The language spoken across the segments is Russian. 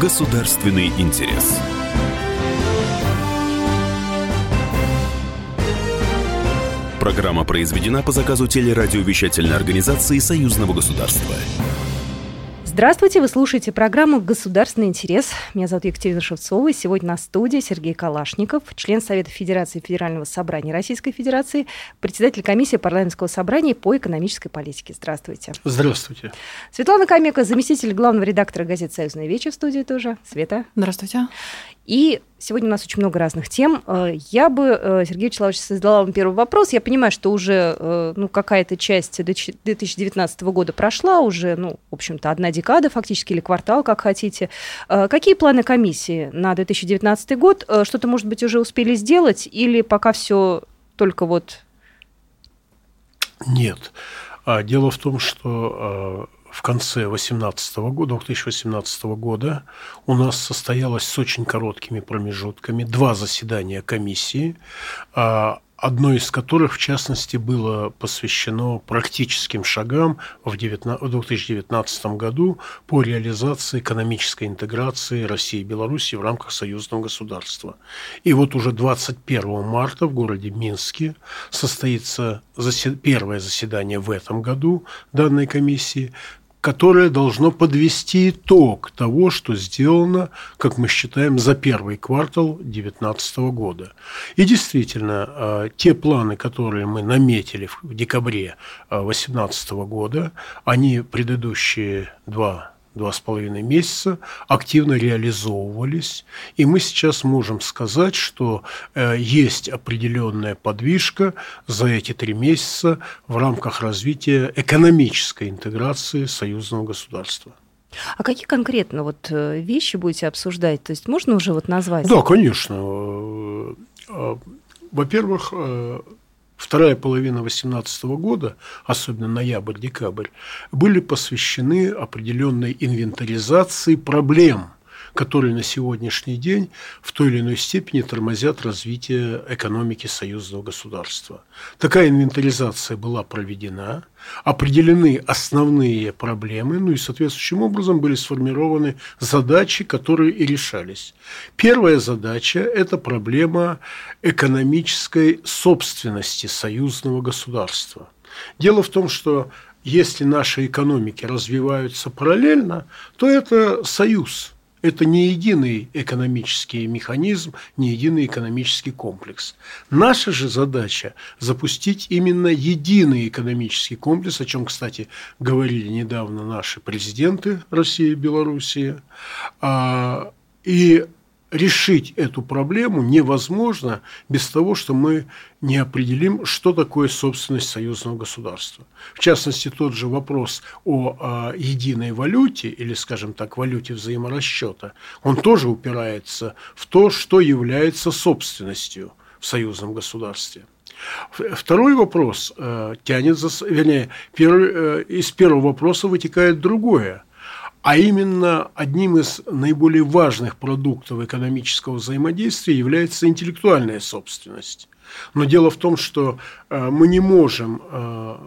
Государственный интерес. Программа произведена по заказу телерадиовещательной организации Союзного государства. Здравствуйте, вы слушаете программу «Государственный интерес». Меня зовут Екатерина Шевцова. И сегодня на студии Сергей Калашников, член Совета Федерации Федерального собрания Российской Федерации, председатель комиссии парламентского собрания по экономической политике. Здравствуйте. Здравствуйте. Светлана Камека, заместитель главного редактора газеты «Союзная вечер» в студии тоже. Света. Здравствуйте. И сегодня у нас очень много разных тем. Э, я бы, э, Сергей Вячеславович, задала вам первый вопрос. Я понимаю, что уже э, ну, какая-то часть 2019 года прошла, уже, ну, в общем-то, одна декада фактически, или квартал, как хотите. Какие планы комиссии на 2019 год? Что-то, может быть, уже успели сделать, или пока все только вот... Нет. А дело в том, что в конце 2018 года, 2018 года у нас состоялось с очень короткими промежутками два заседания комиссии, а, одно из которых, в частности, было посвящено практическим шагам в 2019 году по реализации экономической интеграции России и Беларуси в рамках союзного государства. И вот уже 21 марта в городе Минске состоится первое заседание в этом году данной комиссии, которое должно подвести итог того, что сделано, как мы считаем, за первый квартал 2019 года. И действительно, а, те планы, которые мы наметили в декабре 2018 а, года, они предыдущие два два с половиной месяца активно реализовывались. И мы сейчас можем сказать, что э, есть определенная подвижка за эти три месяца в рамках развития экономической интеграции союзного государства. А какие конкретно вот э, вещи будете обсуждать? То есть можно уже вот назвать? Да, конечно. Э, во-первых, вторая половина 2018 года, особенно ноябрь-декабрь, были посвящены определенной инвентаризации проблем – которые на сегодняшний день в той или иной степени тормозят развитие экономики союзного государства. Такая инвентаризация была проведена, определены основные проблемы, ну и соответствующим образом были сформированы задачи, которые и решались. Первая задача – это проблема экономической собственности союзного государства. Дело в том, что если наши экономики развиваются параллельно, то это союз – это не единый экономический механизм, не единый экономический комплекс. Наша же задача – запустить именно единый экономический комплекс, о чем, кстати, говорили недавно наши президенты России и Белоруссии. А, и решить эту проблему невозможно без того, что мы не определим, что такое собственность союзного государства. В частности, тот же вопрос о, о единой валюте или, скажем так, валюте взаиморасчета, он тоже упирается в то, что является собственностью в союзном государстве. Второй вопрос э, тянет за, вернее, первый, э, из первого вопроса вытекает другое а именно одним из наиболее важных продуктов экономического взаимодействия является интеллектуальная собственность. Но дело в том, что э, мы не можем э,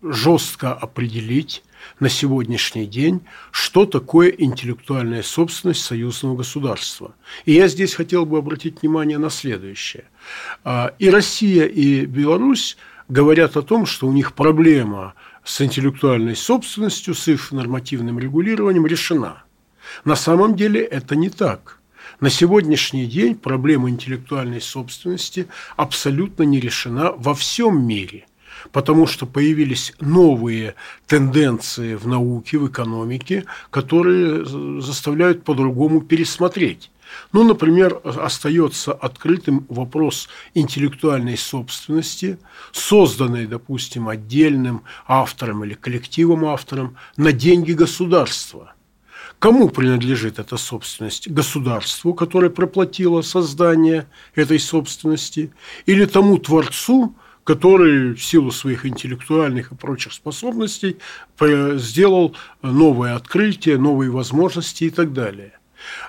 жестко определить на сегодняшний день, что такое интеллектуальная собственность союзного государства. И я здесь хотел бы обратить внимание на следующее. Э, и Россия, и Беларусь говорят о том, что у них проблема – с интеллектуальной собственностью, с их нормативным регулированием решена. На самом деле это не так. На сегодняшний день проблема интеллектуальной собственности абсолютно не решена во всем мире, потому что появились новые тенденции в науке, в экономике, которые заставляют по-другому пересмотреть ну, например, остается открытым вопрос интеллектуальной собственности, созданной, допустим, отдельным автором или коллективом автором на деньги государства. Кому принадлежит эта собственность? Государству, которое проплатило создание этой собственности, или тому творцу, который в силу своих интеллектуальных и прочих способностей сделал новые открытия, новые возможности и так далее.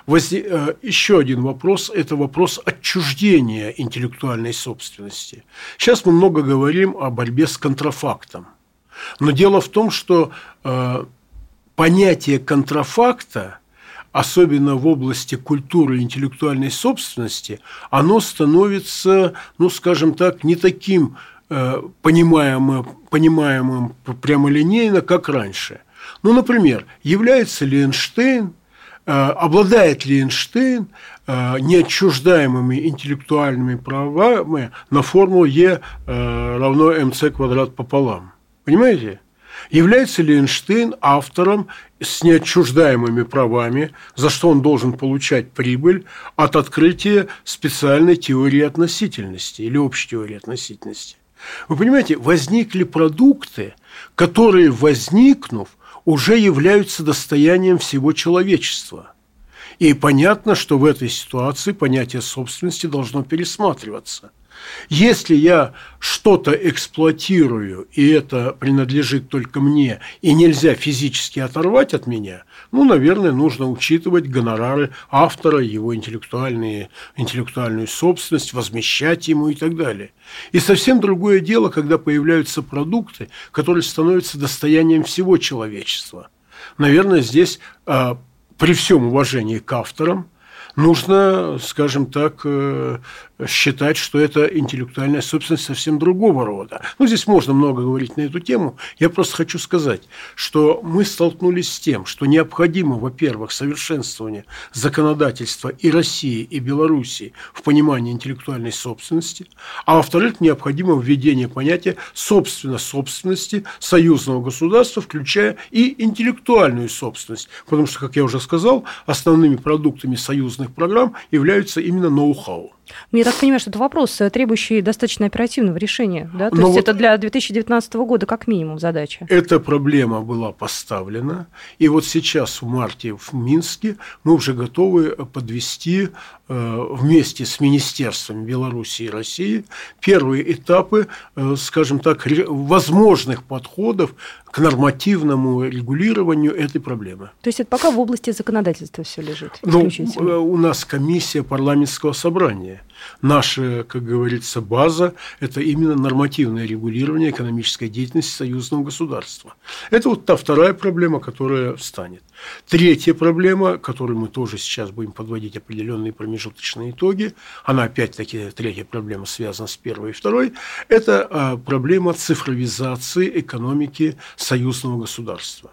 Возне... Э, еще один вопрос – это вопрос отчуждения интеллектуальной собственности. Сейчас мы много говорим о борьбе с контрафактом. Но дело в том, что э, понятие контрафакта, особенно в области культуры и интеллектуальной собственности, оно становится, ну, скажем так, не таким э, понимаемым, понимаемым прямолинейно, как раньше. Ну, например, является ли Эйнштейн, обладает ли Эйнштейн э, неотчуждаемыми интеллектуальными правами на формулу Е э, равно МЦ квадрат пополам? Понимаете? Является ли Эйнштейн автором с неотчуждаемыми правами, за что он должен получать прибыль от открытия специальной теории относительности или общей теории относительности? Вы понимаете, возникли продукты, которые, возникнув, уже являются достоянием всего человечества. И понятно, что в этой ситуации понятие собственности должно пересматриваться – если я что-то эксплуатирую, и это принадлежит только мне, и нельзя физически оторвать от меня, ну, наверное, нужно учитывать гонорары автора, его интеллектуальные, интеллектуальную собственность, возмещать ему и так далее. И совсем другое дело, когда появляются продукты, которые становятся достоянием всего человечества. Наверное, здесь а, при всем уважении к авторам, нужно, скажем так, э, считать, что это интеллектуальная собственность совсем другого рода. Ну, здесь можно много говорить на эту тему. Я просто хочу сказать, что мы столкнулись с тем, что необходимо, во-первых, совершенствование законодательства и России, и Белоруссии в понимании интеллектуальной собственности, а во-вторых, необходимо введение понятия собственно собственности союзного государства, включая и интеллектуальную собственность. Потому что, как я уже сказал, основными продуктами союзных программ являются именно ноу-хау. Ну, я так понимаю, что это вопрос, э, требующий достаточно оперативного решения. Да? То Но есть вот это для 2019 года как минимум задача. Эта проблема была поставлена. И вот сейчас в марте в Минске мы уже готовы подвести э, вместе с министерствами Беларуси и России первые этапы, э, скажем так, возможных подходов к нормативному регулированию этой проблемы. То есть это пока в области законодательства все лежит? Ну, у нас комиссия парламентского собрания. Наша, как говорится, база – это именно нормативное регулирование экономической деятельности союзного государства. Это вот та вторая проблема, которая встанет. Третья проблема, которой мы тоже сейчас будем подводить определенные промежуточные итоги, она опять-таки, третья проблема связана с первой и второй, это а, проблема цифровизации экономики союзного государства.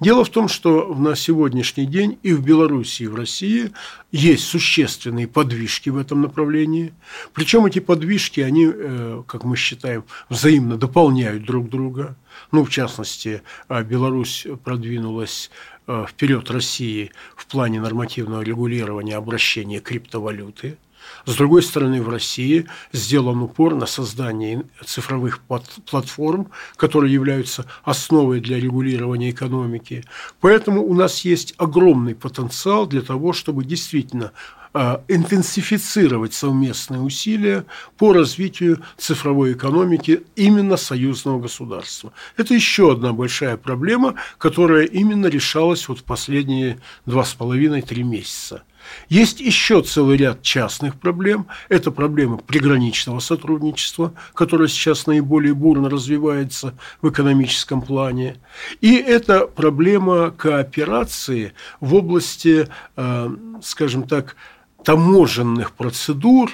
Дело в том, что на сегодняшний день и в Беларуси, и в России есть существенные подвижки в этом направлении. Причем эти подвижки, они, э, как мы считаем, взаимно дополняют друг друга. Ну, в частности, э, Беларусь продвинулась э, вперед России в плане нормативного регулирования обращения криптовалюты – с другой стороны, в России сделан упор на создание цифровых платформ, которые являются основой для регулирования экономики. Поэтому у нас есть огромный потенциал для того, чтобы действительно а, интенсифицировать совместные усилия по развитию цифровой экономики именно союзного государства. Это еще одна большая проблема, которая именно решалась вот в последние два с половиной-три месяца. Есть еще целый ряд частных проблем. Это проблема приграничного сотрудничества, которое сейчас наиболее бурно развивается в экономическом плане. И это проблема кооперации в области, э, скажем так, таможенных процедур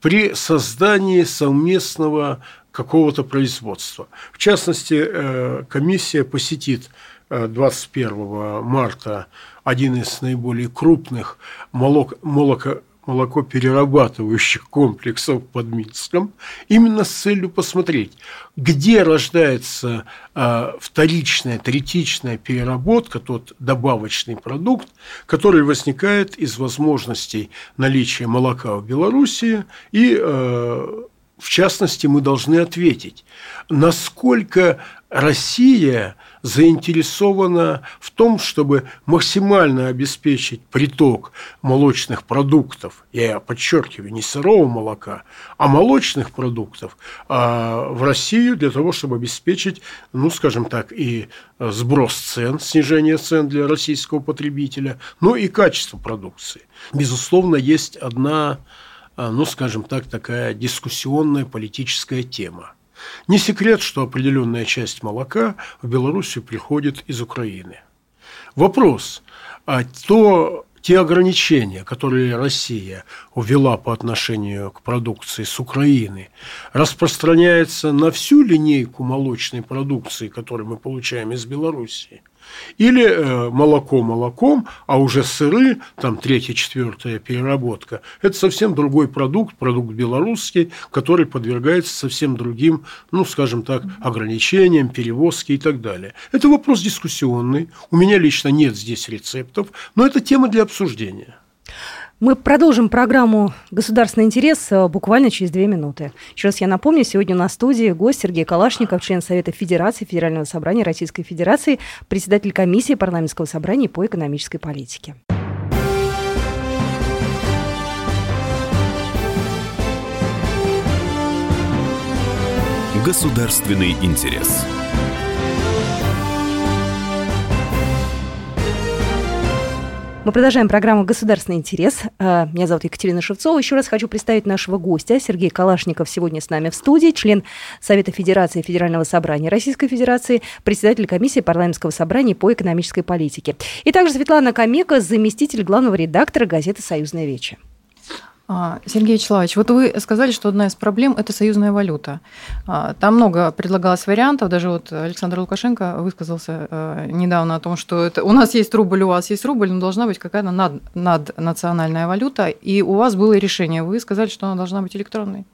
при создании совместного какого-то производства. В частности, э, комиссия посетит 21 э, марта один из наиболее крупных молок, молоко, молокоперерабатывающих комплексов под Минском, именно с целью посмотреть, где рождается э, вторичная, третичная переработка, тот добавочный продукт, который возникает из возможностей наличия молока в Белоруссии и э, в частности, мы должны ответить, насколько Россия заинтересована в том, чтобы максимально обеспечить приток молочных продуктов, я подчеркиваю, не сырого молока, а молочных продуктов а, в Россию для того, чтобы обеспечить, ну, скажем так, и сброс цен, снижение цен для российского потребителя, ну и качество продукции. Безусловно, есть одна, ну, скажем так, такая дискуссионная политическая тема – не секрет, что определенная часть молока в Белоруссию приходит из Украины. Вопрос, а то, те ограничения, которые Россия увела по отношению к продукции с Украины, распространяются на всю линейку молочной продукции, которую мы получаем из Белоруссии, или э, молоко молоком, а уже сыры, там третья, четвертая переработка, это совсем другой продукт, продукт белорусский, который подвергается совсем другим, ну, скажем так, ограничениям, перевозки и так далее. Это вопрос дискуссионный. У меня лично нет здесь рецептов, но это тема для обсуждения. Мы продолжим программу «Государственный интерес» э, буквально через две минуты. Еще раз я напомню, сегодня в студии гость Сергей Калашников, член Совета Федерации Федерального собрания Российской Федерации, председатель комиссии парламентского собрания по экономической политике. Государственный интерес. Мы продолжаем программу «Государственный интерес». Э, меня зовут Екатерина Шевцова. Еще раз хочу представить нашего гостя. Сергей Калашников сегодня с нами в студии, член Совета Федерации Федерального собрания Российской Федерации, председатель комиссии парламентского собрания по экономической политике. И также Светлана Камека, заместитель главного редактора газеты «Союзная вече». А, Сергей Вячеславович, вот вы сказали, что одна из проблем – это союзная валюта. А, там много предлагалось вариантов, даже вот Александр Лукашенко высказался э, недавно о том, что это, у нас есть рубль, у вас есть рубль, но должна быть какая-то над, наднациональная валюта, и у вас было решение, вы сказали, что она должна быть электронной.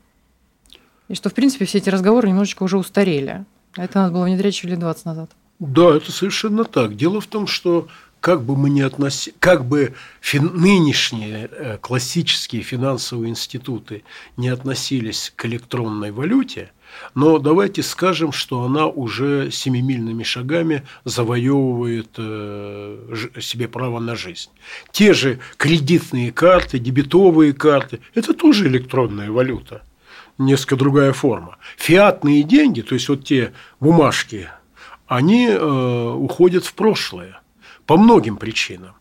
И что, в принципе, все эти разговоры немножечко уже устарели. Это надо было внедрять еще лет 20 назад. Да, это совершенно так. Дело в том, что как бы мы ни относи, как бы фин, нынешние э, классические финансовые институты не относились к электронной валюте, но давайте скажем, что она уже семимильными шагами завоевывает э, себе право на жизнь. Те же кредитные карты, дебетовые карты – это тоже электронная валюта, несколько другая форма. Фиатные деньги, то есть вот те бумажки, они э, уходят в прошлое по многим причинам.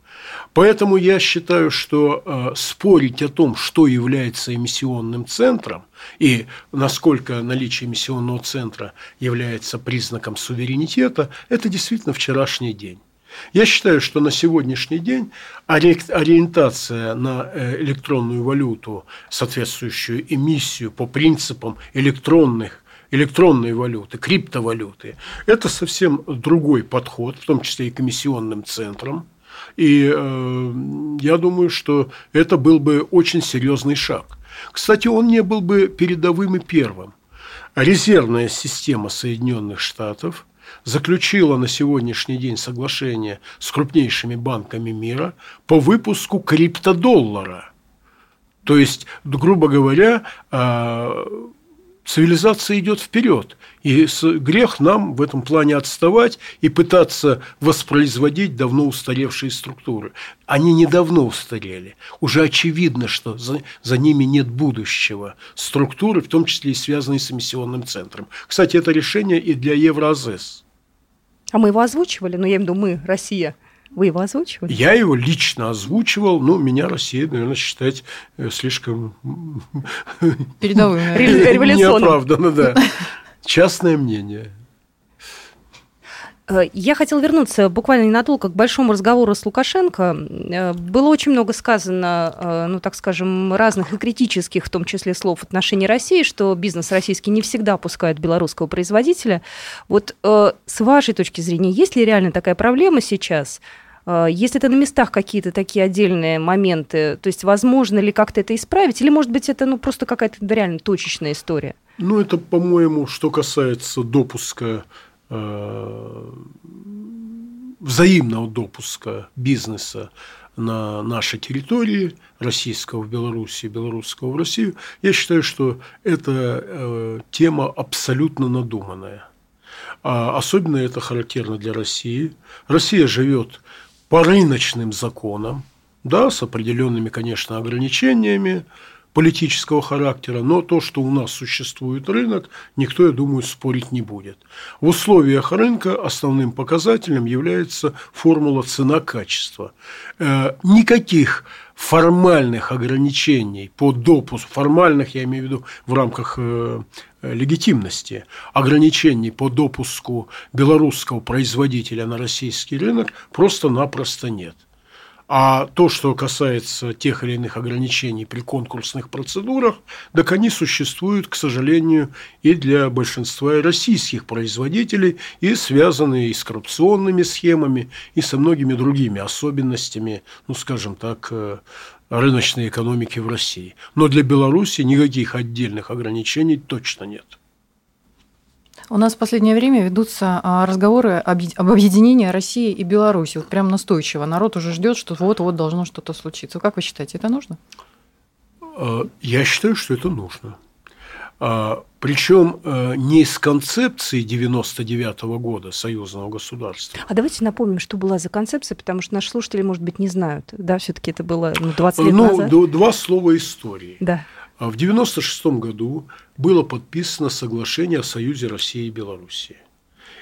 Поэтому я считаю, что э, спорить о том, что является эмиссионным центром и насколько наличие эмиссионного центра является признаком суверенитета, это действительно вчерашний день. Я считаю, что на сегодняшний день ориентация на э, электронную валюту, соответствующую эмиссию по принципам электронных электронные валюты, криптовалюты. Это совсем другой подход, в том числе и комиссионным центрам. И э, я думаю, что это был бы очень серьезный шаг. Кстати, он не был бы передовым и первым. Резервная система Соединенных Штатов заключила на сегодняшний день соглашение с крупнейшими банками мира по выпуску криптодоллара. То есть, грубо говоря, э, цивилизация идет вперед, и грех нам в этом плане отставать и пытаться воспроизводить давно устаревшие структуры. Они недавно устарели. Уже очевидно, что за, за ними нет будущего. Структуры, в том числе и связанные с эмиссионным центром. Кстати, это решение и для Евроазес. А мы его озвучивали, ну, я имею в виду мы, Россия – вы его озвучивали? Я его лично озвучивал, но меня Россия, наверное, считать э, слишком... Передовым. Неоправданно, да. Частное мнение. Э, я хотела вернуться буквально ненадолго к большому разговору с Лукашенко. Э, было очень много сказано, ну, так скажем, разных и критических, в том числе слов в отношении России, что бизнес российский не всегда пускает белорусского производителя. Вот с вашей точки зрения, есть ли реально такая проблема сейчас – Э, если это на местах какие-то такие отдельные моменты, то есть возможно ли как-то это исправить, или, может быть, это ну, просто какая-то реально точечная история? Ну, это, по-моему, что касается допуска, э, взаимного допуска бизнеса на нашей территории, российского в Беларуси, белорусского в Россию, я считаю, что эта э, тема абсолютно надуманная. А особенно это характерно для России. Россия живет по рыночным законам, да, с определенными, конечно, ограничениями политического характера, но то, что у нас существует рынок, никто, я думаю, спорить не будет. В условиях рынка основным показателем является формула цена-качество. Э, никаких формальных ограничений по допуску, формальных, я имею в виду в рамках э, легитимности, ограничений по допуску белорусского производителя на российский рынок просто-напросто нет. А то, что касается тех или иных ограничений при конкурсных процедурах, так они существуют, к сожалению, и для большинства российских производителей, и связаны и с коррупционными схемами, и со многими другими особенностями, ну, скажем так, э, рыночной экономики в России. Но для Беларуси никаких отдельных ограничений точно нет. У нас в последнее время ведутся а, разговоры об объединении России и Беларуси. Вот прям настойчиво. Народ уже ждет, что вот-вот должно что-то случиться. Как вы считаете, это нужно? А, я считаю, что это нужно. А, Причем не из концепции 99 -го года союзного государства. А давайте напомним, что была за концепция, потому что наши слушатели, может быть, не знают. Да, все-таки это было ну, 20 лет ну, назад. Два слова истории. Да. В 1996 году было подписано соглашение о союзе России и Белоруссии.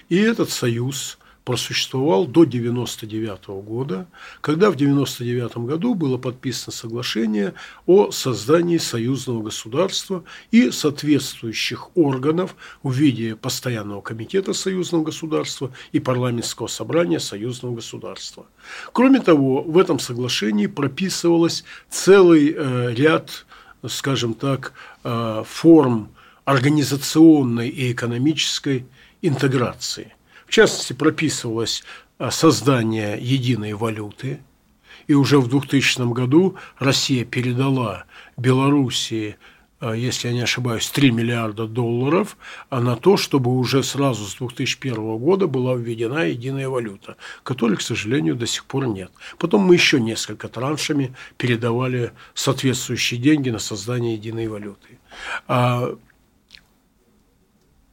И этот союз просуществовал до 1999 года, когда в 1999 году было подписано соглашение о создании союзного государства и соответствующих органов в виде постоянного комитета союзного государства и парламентского собрания союзного государства. Кроме того, в этом соглашении прописывалось целый э, ряд скажем так, э, форм организационной и экономической интеграции. В частности, прописывалось э, создание единой валюты, и уже в 2000 году Россия передала Белоруссии если я не ошибаюсь, 3 миллиарда долларов а на то, чтобы уже сразу с 2001 года была введена единая валюта, которой, к сожалению, до сих пор нет. Потом мы еще несколько траншами передавали соответствующие деньги на создание единой валюты. А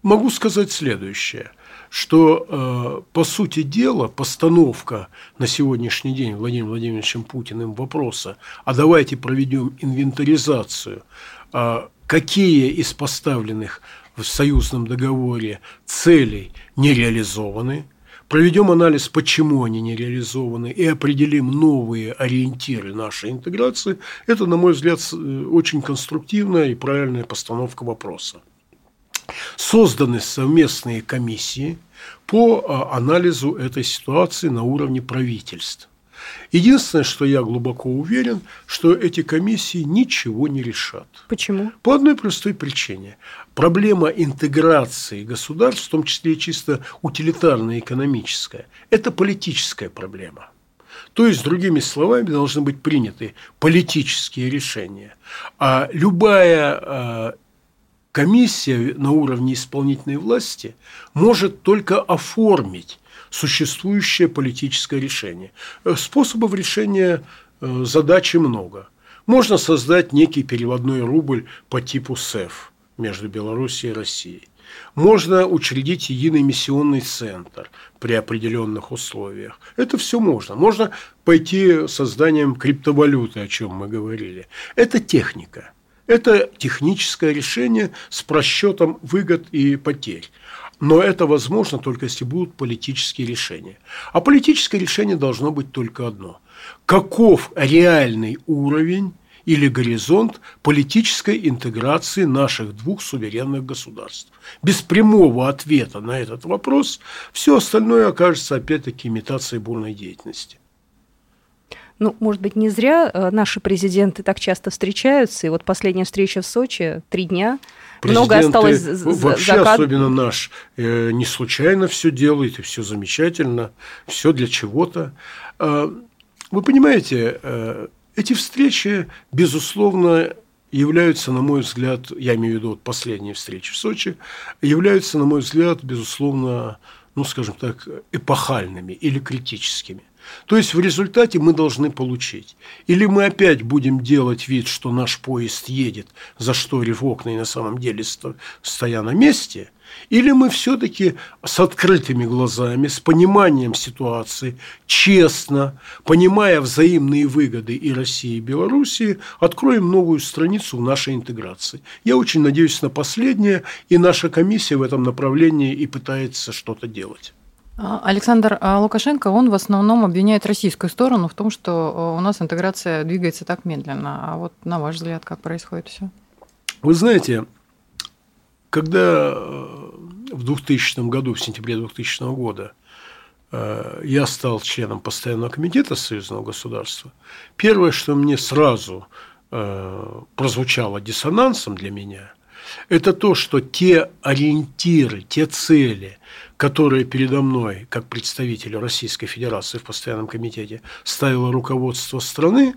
могу сказать следующее что, по сути дела, постановка на сегодняшний день Владимиром Владимировичем Путиным вопроса, а давайте проведем инвентаризацию а, какие из поставленных в союзном договоре целей не реализованы, проведем анализ, почему они не реализованы, и определим новые ориентиры нашей интеграции, это, на мой взгляд, э, очень конструктивная и правильная постановка вопроса. Созданы совместные комиссии по а, анализу этой ситуации на уровне правительств. Единственное, что я глубоко уверен, что эти комиссии ничего не решат. Почему? По одной простой причине. Проблема интеграции государств, в том числе чисто утилитарная экономическая, это политическая проблема. То есть, другими словами, должны быть приняты политические решения. А любая а, комиссия на уровне исполнительной власти может только оформить существующее политическое решение. Э, способов решения э, задачи много. Можно создать некий переводной рубль по типу СЭФ между Белоруссией и Россией. Можно учредить единый миссионный центр при определенных условиях. Это все можно. Можно пойти созданием криптовалюты, о чем мы говорили. Это техника. Это техническое решение с просчетом выгод и потерь. Но это возможно только если будут политические решения. А политическое решение должно быть только одно. Каков реальный уровень или горизонт политической интеграции наших двух суверенных государств. Без прямого ответа на этот вопрос все остальное окажется опять-таки имитацией бурной деятельности. Ну, может быть, не зря э, наши президенты так часто встречаются. И вот последняя встреча в Сочи, три дня. Много осталось Вообще, за особенно наш, э, не случайно все делает, и все замечательно, все для чего-то. А, вы понимаете, э, эти встречи, безусловно, являются, на мой взгляд, я имею в виду вот последние встречи в Сочи, являются, на мой взгляд, безусловно, ну, скажем так, эпохальными или критическими. То есть в результате мы должны получить. Или мы опять будем делать вид, что наш поезд едет, за что в окна и на самом деле стоя на месте, или мы все-таки с открытыми глазами, с пониманием ситуации, честно, понимая взаимные выгоды и России, и Белоруссии, откроем новую страницу нашей интеграции. Я очень надеюсь на последнее, и наша комиссия в этом направлении и пытается что-то делать. А, Александр а Лукашенко, он в основном обвиняет российскую сторону в том, что э, у нас интеграция двигается так медленно. А вот на ваш взгляд, как происходит все? Вы знаете, когда э, в 2000 году, в сентябре 2000 года, э, я стал членом постоянного комитета союзного государства, первое, что мне сразу э, прозвучало диссонансом для меня, это то, что те ориентиры, те цели, которые передо мной, как представителю Российской Федерации в постоянном комитете, ставило руководство страны,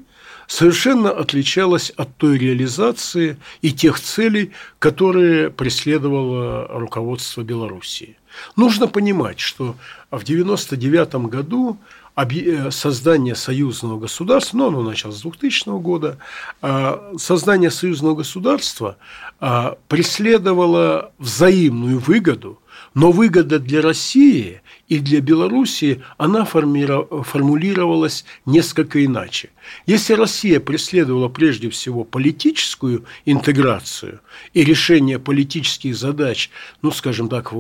совершенно отличалось от той реализации и тех целей, которые преследовало руководство Белоруссии. Нужно понимать, что в 1999 году э, создание союзного государства, ну, оно началось с 2000 года, а, создание союзного государства а, преследовало взаимную выгоду но выгода для России и для Белоруссии, она формулировалась несколько иначе. Если Россия преследовала прежде всего политическую интеграцию и решение политических задач, ну, скажем так,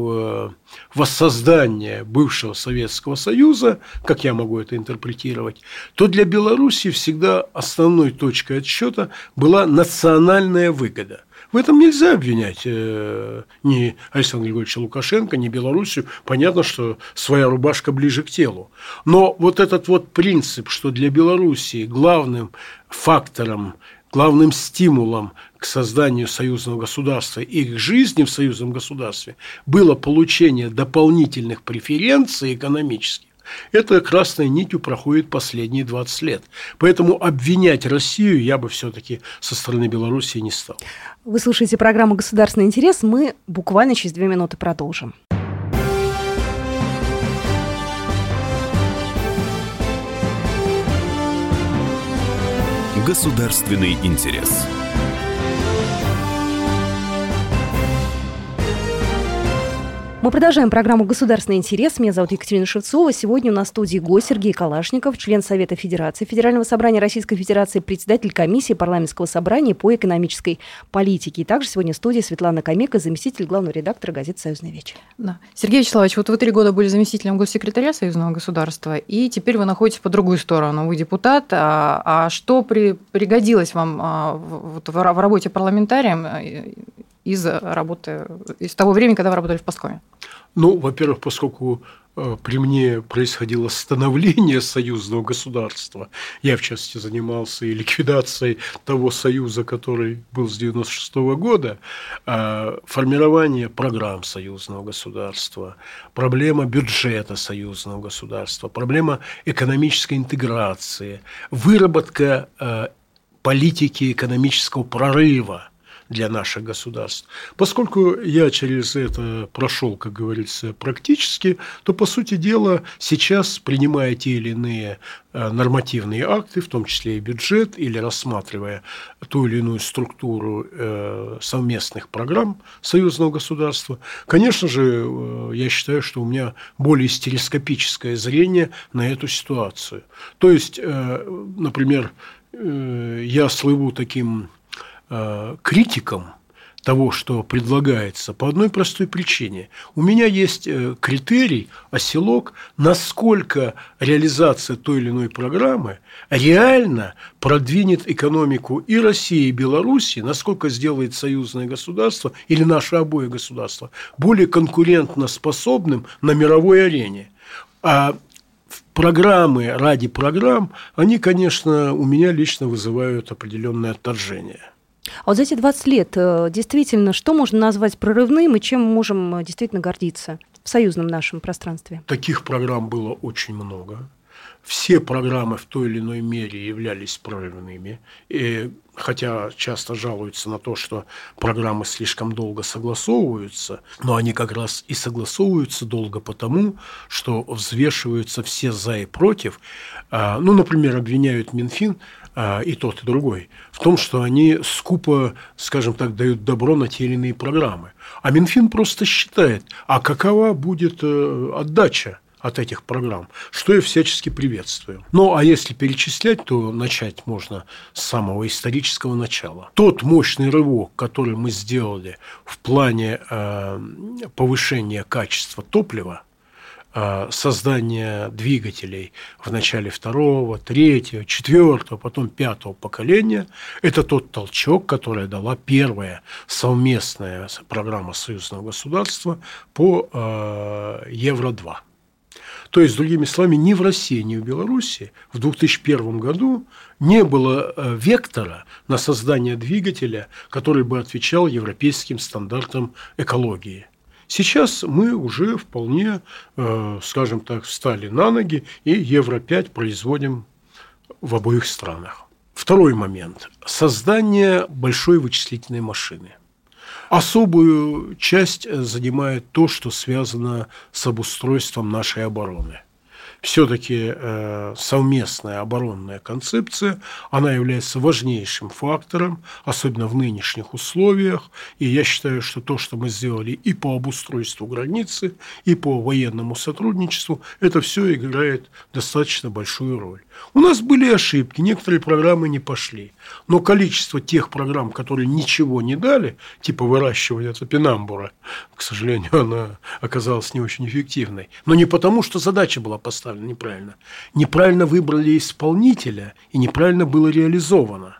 воссоздание бывшего Советского Союза, как я могу это интерпретировать, то для Белоруссии всегда основной точкой отсчета была национальная выгода – в этом нельзя обвинять э, ни Александра Григорьевича Лукашенко, ни Белоруссию. Понятно, что своя рубашка ближе к телу. Но вот этот вот принцип, что для Белоруссии главным фактором, главным стимулом к созданию союзного государства и к жизни в союзном государстве было получение дополнительных преференций экономических, это красной нитью проходит последние 20 лет. Поэтому обвинять Россию я бы все-таки со стороны Белоруссии не стал. Вы слушаете программу «Государственный интерес». Мы буквально через две минуты продолжим. Государственный интерес. Мы продолжаем программу «Государственный интерес». Меня зовут Екатерина Шевцова. Сегодня у нас в студии гость Сергей Калашников, член Совета Федерации Федерального собрания Российской Федерации, председатель комиссии парламентского собрания по экономической политике. И также сегодня в студии Светлана Камека, заместитель главного редактора газеты «Союзный вечер». Да. Сергей Вячеславович, вот вы три года были заместителем госсекретаря Союзного государства, и теперь вы находитесь по другую сторону. Вы депутат. А, а что при, пригодилось вам а, вот, в, в работе парламентарием из работы, из того времени, когда вы работали в Паскове? Ну, во-первых, поскольку э, при мне происходило становление союзного государства. Я, в частности, занимался и ликвидацией того союза, который был с 96 -го года, а формирование программ союзного государства, проблема бюджета союзного государства, проблема экономической интеграции, выработка э, политики экономического прорыва – для наших государств. Поскольку я через это прошел, как говорится, практически, то, по сути дела, сейчас, принимая те или иные э, нормативные акты, в том числе и бюджет, или рассматривая ту или иную структуру э, совместных программ союзного государства, конечно же, э, я считаю, что у меня более стереоскопическое зрение на эту ситуацию. То есть, например, я слыву таким критиком того, что предлагается, по одной простой причине. У меня есть э, критерий, оселок, насколько реализация той или иной программы реально продвинет экономику и России, и Беларуси, насколько сделает союзное государство или наше обои государства более конкурентно способным на мировой арене. А программы ради программ, они, конечно, у меня лично вызывают определенное отторжение. А вот за эти 20 лет э, действительно, что можно назвать прорывным и чем мы можем э, действительно гордиться в союзном нашем пространстве? Таких программ было очень много. Все программы в той или иной мере являлись прорывными. И хотя часто жалуются на то, что программы слишком долго согласовываются, но они как раз и согласовываются долго потому, что взвешиваются все за и против. А, ну, например, обвиняют Минфин и тот, и другой, в том, что они скупо, скажем так, дают добро на те или иные программы. А Минфин просто считает, а какова будет э, отдача от этих программ, что я всячески приветствую. Ну, а если перечислять, то начать можно с самого исторического начала. Тот мощный рывок, который мы сделали в плане э, повышения качества топлива, создания двигателей в начале второго, третьего, четвертого, потом пятого поколения. Это тот толчок, который дала первая совместная программа союзного государства по э, Евро-2. То есть, другими словами, ни в России, ни в Беларуси в 2001 году не было э, вектора на создание двигателя, который бы отвечал европейским стандартам экологии. Сейчас мы уже вполне, э, скажем так, встали на ноги и Евро-5 производим в обоих странах. Второй момент. Создание большой вычислительной машины. Особую часть занимает то, что связано с обустройством нашей обороны – все-таки э, совместная оборонная концепция, она является важнейшим фактором, особенно в нынешних условиях. И я считаю, что то, что мы сделали и по обустройству границы, и по военному сотрудничеству, это все играет достаточно большую роль. У нас были ошибки, некоторые программы не пошли. Но количество тех программ, которые ничего не дали, типа выращивания топинамбура, к сожалению, она оказалась не очень эффективной. Но не потому, что задача была поставлена неправильно. Неправильно выбрали исполнителя, и неправильно было реализовано.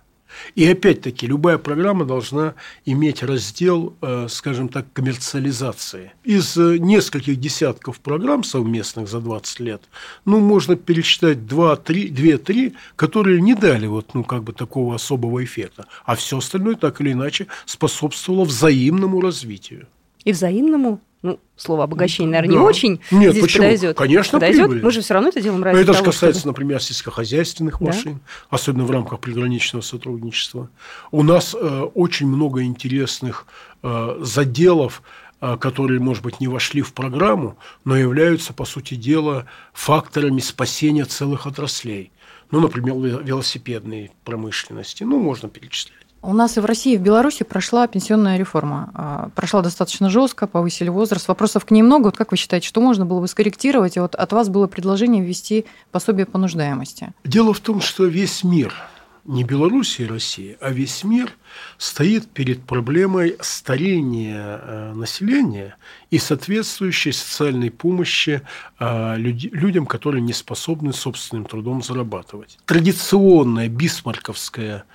И опять-таки, любая программа должна иметь раздел, э, скажем так, коммерциализации. Из э, нескольких десятков программ совместных за 20 лет, ну, можно пересчитать 2-3, которые не дали вот, ну, как бы такого особого эффекта. А все остальное так или иначе способствовало взаимному развитию. И взаимному ну, слово обогащение, наверное, да. не очень Нет, здесь почему? подойдет. Конечно, подойдет. Прибыль. Мы же все равно это делаем ради Но это того, же касается, чтобы... например, сельскохозяйственных да? машин, особенно в рамках приграничного сотрудничества. У нас э, очень много интересных э, заделов, э, которые, может быть, не вошли в программу, но являются, по сути дела, факторами спасения целых отраслей. Ну, например, велосипедной промышленности. Ну, можно перечислять. У нас и в России, и в Беларуси прошла пенсионная реформа. А, прошла достаточно жестко, повысили возраст. Вопросов к ней много. Вот как вы считаете, что можно было бы скорректировать? И вот от вас было предложение ввести пособие по нуждаемости. Дело в том, что весь мир, не Беларусь и Россия, а весь мир стоит перед проблемой старения э, населения и соответствующей социальной помощи э, людям, которые не способны собственным трудом зарабатывать. Традиционная бисмарковская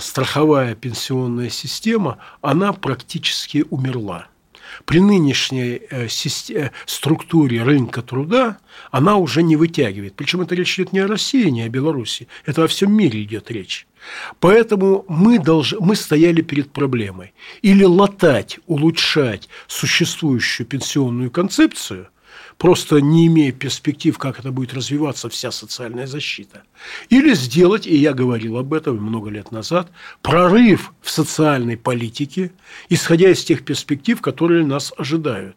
страховая пенсионная система, она практически умерла. При нынешней э, э, структуре рынка труда она уже не вытягивает. Причем это речь идет не о России, не о Беларуси. Это о всем мире идет речь. Поэтому мы, должны, мы стояли перед проблемой. Или латать, улучшать существующую пенсионную концепцию, просто не имея перспектив, как это будет развиваться вся социальная защита. Или сделать, и я говорил об этом много лет назад, прорыв в социальной политике, исходя из тех перспектив, которые нас ожидают.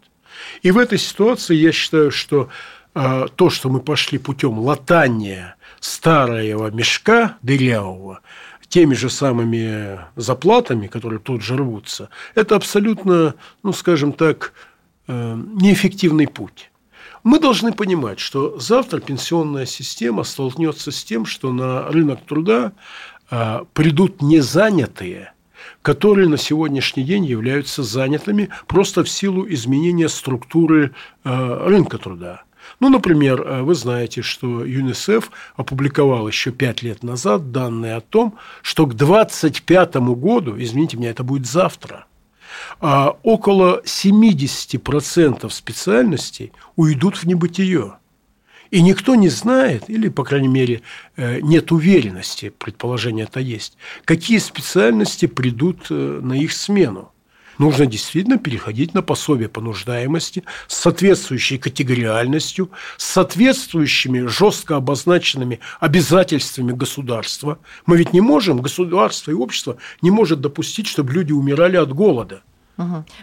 И в этой ситуации я считаю, что э, то, что мы пошли путем латания старого мешка дырявого, теми же самыми заплатами, которые тут же рвутся, это абсолютно, ну, скажем так, э, неэффективный путь. Мы должны понимать, что завтра пенсионная система столкнется с тем, что на рынок труда а, придут незанятые, которые на сегодняшний день являются занятыми просто в силу изменения структуры а, рынка труда. Ну, например, а, вы знаете, что ЮНИСЕФ опубликовал еще пять лет назад данные о том, что к 2025 году, извините меня, это будет завтра – а около 70% специальностей уйдут в небытие. И никто не знает, или, по крайней мере, э, нет уверенности, предположение это есть, какие специальности придут э, на их смену. Нужно действительно переходить на пособие по нуждаемости с соответствующей категориальностью, с соответствующими жестко обозначенными обязательствами государства. Мы ведь не можем, государство и общество не может допустить, чтобы люди умирали от голода.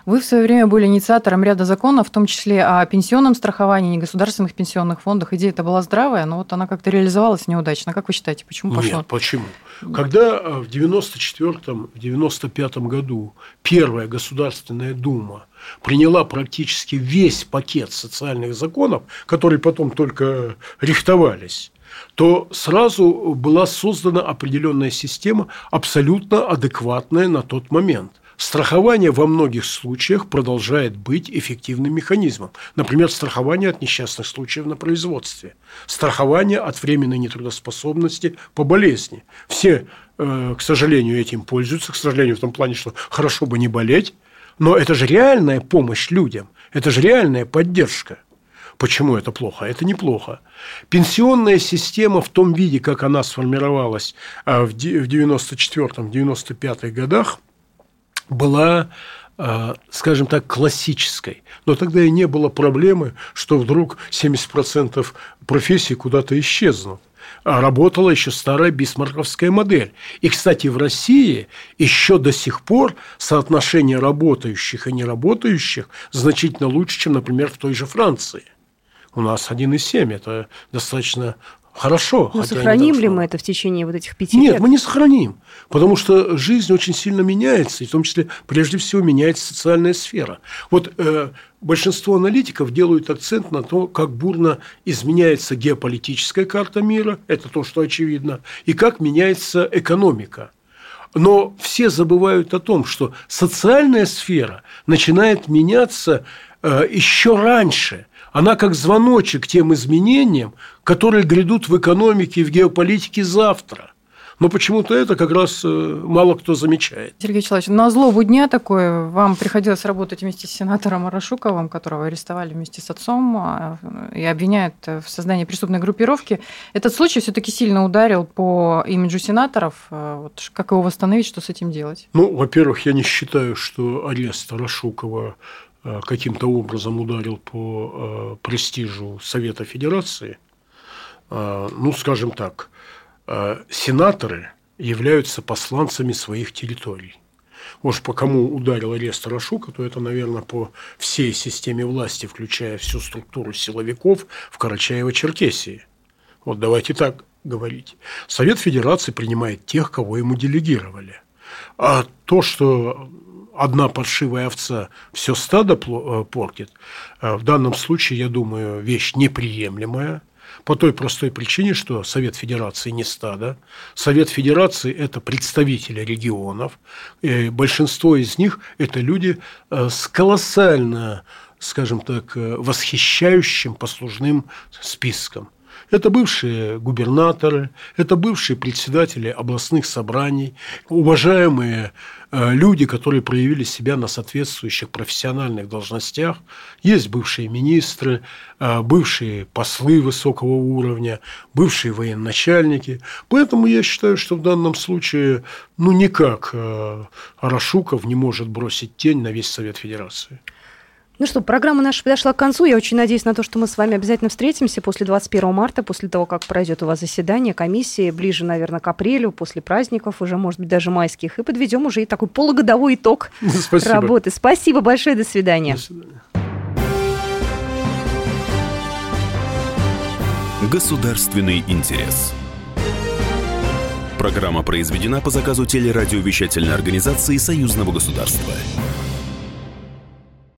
Вы в свое время были инициатором ряда законов, в том числе о пенсионном страховании, негосударственных пенсионных фондах. Идея это была здравая, но вот она как-то реализовалась неудачно. Как вы считаете, почему пошло? Нет, почему? Когда э, в 94-м, в 95-м году первая Государственная Дума приняла практически весь пакет социальных законов, которые потом только рихтовались, то сразу была создана определенная система, абсолютно адекватная на тот момент. Страхование во многих случаях продолжает быть эффективным механизмом. Например, страхование от несчастных случаев на производстве, страхование от временной нетрудоспособности по болезни. Все, э, к сожалению, этим пользуются, к сожалению, в том плане, что хорошо бы не болеть, но это же реальная помощь людям, это же реальная поддержка. Почему это плохо? Это неплохо. Пенсионная система в том виде, как она сформировалась э, в 94-95 годах, была э, скажем так, классической. Но тогда и не было проблемы, что вдруг 70% профессий куда-то исчезнут. А работала еще старая бисмарковская модель. И, кстати, в России еще до сих пор соотношение работающих и неработающих значительно лучше, чем, например, в той же Франции. У нас 1,7. Это достаточно Хорошо. Но сохраним ли мы это в течение вот этих пяти Нет, лет? мы не сохраним. Потому что жизнь очень сильно меняется, и в том числе, прежде всего, меняется социальная сфера. Вот э, большинство аналитиков делают акцент на то, как бурно изменяется геополитическая карта мира, это то, что очевидно, и как меняется экономика. Но все забывают о том, что социальная сфера начинает меняться э, еще раньше – она как звоночек тем изменениям, которые грядут в экономике и в геополитике завтра. Но почему-то это как раз э, мало кто замечает. Сергей Вячеславович, на злобу дня такое вам приходилось работать вместе с сенатором Арашуковым, которого арестовали вместе с отцом а, и обвиняют в создании преступной группировки. Этот случай все-таки сильно ударил по имиджу сенаторов. Э, вот как его восстановить, что с этим делать? Ну, во-первых, я не считаю, что арест Арашукова каким-то образом ударил по э, престижу Совета Федерации, э, ну, скажем так, сенаторы являются посланцами своих территорий. Может, по кому ударил арест Рашука, то это, наверное, по всей системе власти, включая всю структуру силовиков в Карачаево-Черкесии. Вот давайте так говорить. Совет Федерации принимает тех, кого ему делегировали. А то, что одна паршивая овца все стадо э, портит, э, в данном случае, я думаю, вещь неприемлемая. По той простой причине, что Совет Федерации не стадо. Совет Федерации – это представители регионов. И большинство из них – это люди э, с колоссально, скажем так, восхищающим послужным списком. Это бывшие губернаторы, это бывшие председатели областных собраний, уважаемые э, люди, которые проявили себя на соответствующих профессиональных должностях. Есть бывшие министры, э, бывшие послы высокого уровня, бывшие военачальники. Поэтому я считаю, что в данном случае ну никак э, Арашуков не может бросить тень на весь Совет Федерации. Ну что, программа наша подошла к концу. Я очень надеюсь на то, что мы с вами обязательно встретимся после 21 марта, после того, как пройдет у вас заседание комиссии, ближе, наверное, к апрелю, после праздников, уже, может быть, даже майских, и подведем уже и такой полугодовой итог Спасибо. работы. Спасибо большое, до свидания. До свидания. Государственный интерес. Программа произведена по заказу телерадиовещательной организации Союзного государства.